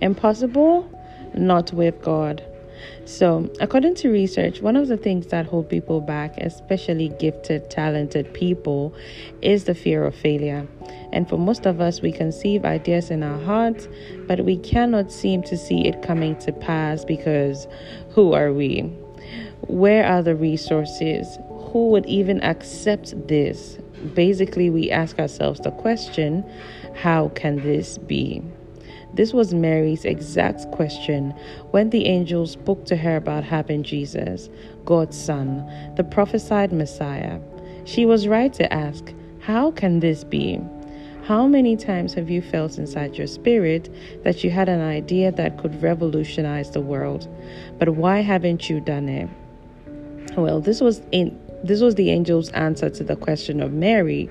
Impossible? Not with God. So, according to research, one of the things that hold people back, especially gifted, talented people, is the fear of failure. And for most of us, we conceive ideas in our hearts, but we cannot seem to see it coming to pass because who are we? Where are the resources? Who would even accept this? Basically, we ask ourselves the question how can this be? This was Mary's exact question when the angel spoke to her about having Jesus, God's Son, the prophesied Messiah. She was right to ask, How can this be? How many times have you felt inside your spirit that you had an idea that could revolutionize the world? But why haven't you done it? Well, this was in this was the angel's answer to the question of Mary.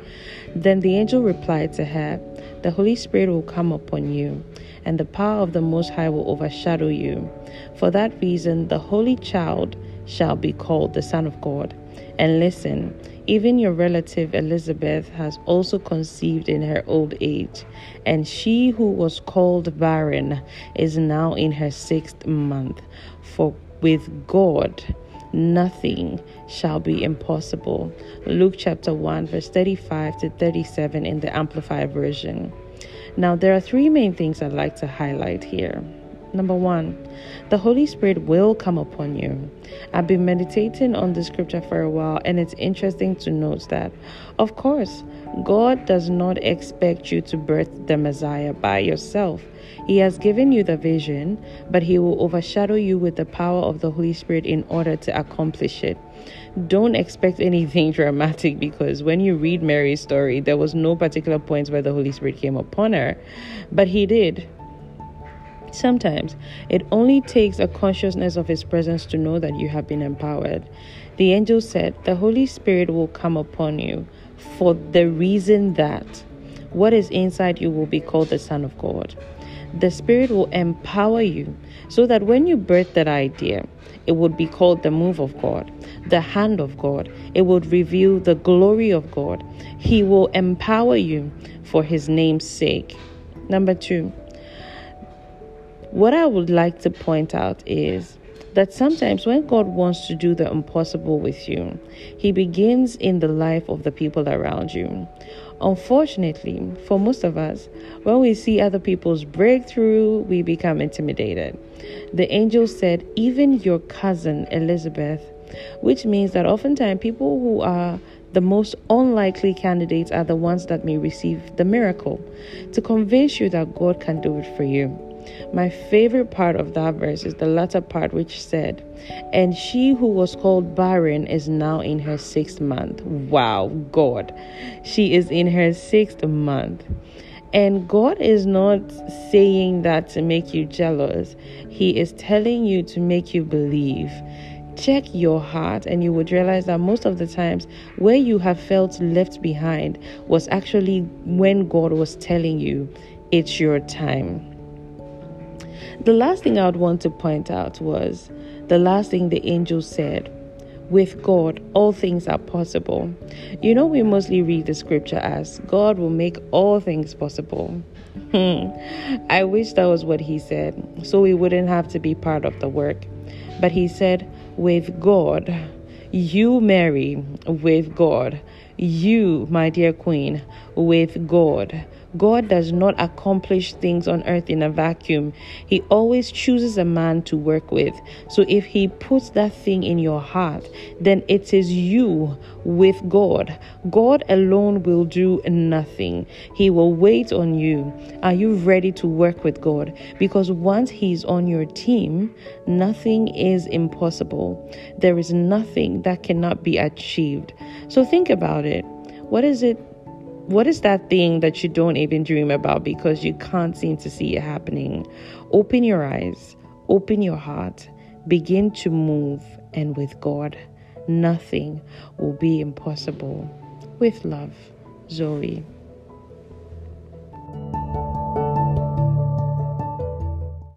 Then the angel replied to her, The Holy Spirit will come upon you, and the power of the Most High will overshadow you. For that reason, the Holy Child shall be called the Son of God. And listen, even your relative Elizabeth has also conceived in her old age, and she who was called barren is now in her sixth month. For with God, nothing shall be impossible. Luke chapter 1, verse 35 to 37 in the Amplified Version. Now, there are three main things I'd like to highlight here. Number one, the Holy Spirit will come upon you. I've been meditating on the scripture for a while, and it's interesting to note that, of course, God does not expect you to birth the Messiah by yourself. He has given you the vision, but He will overshadow you with the power of the Holy Spirit in order to accomplish it. Don't expect anything dramatic because when you read Mary's story, there was no particular point where the Holy Spirit came upon her, but He did. Sometimes it only takes a consciousness of His presence to know that you have been empowered. The angel said, The Holy Spirit will come upon you for the reason that what is inside you will be called the Son of God. The Spirit will empower you so that when you birth that idea, it would be called the move of God, the hand of God. It would reveal the glory of God. He will empower you for His name's sake. Number two, what I would like to point out is that sometimes when God wants to do the impossible with you, He begins in the life of the people around you. Unfortunately, for most of us, when we see other people's breakthrough, we become intimidated. The angel said, even your cousin Elizabeth, which means that oftentimes people who are the most unlikely candidates are the ones that may receive the miracle to convince you that God can do it for you. My favorite part of that verse is the latter part, which said, And she who was called barren is now in her sixth month. Wow, God. She is in her sixth month. And God is not saying that to make you jealous, He is telling you to make you believe. Check your heart, and you would realize that most of the times where you have felt left behind was actually when God was telling you it's your time. The last thing I would want to point out was the last thing the angel said with God, all things are possible. You know, we mostly read the scripture as God will make all things possible. Hmm. I wish that was what he said, so we wouldn't have to be part of the work. But he said, with God, you, Mary, with God, you, my dear Queen, with God. God does not accomplish things on earth in a vacuum. He always chooses a man to work with. So if He puts that thing in your heart, then it is you with God. God alone will do nothing. He will wait on you. Are you ready to work with God? Because once He's on your team, nothing is impossible. There is nothing that cannot be achieved. So think about it. What is it what is that thing that you don't even dream about because you can't seem to see it happening? Open your eyes, open your heart, begin to move, and with God, nothing will be impossible. With love, Zoe.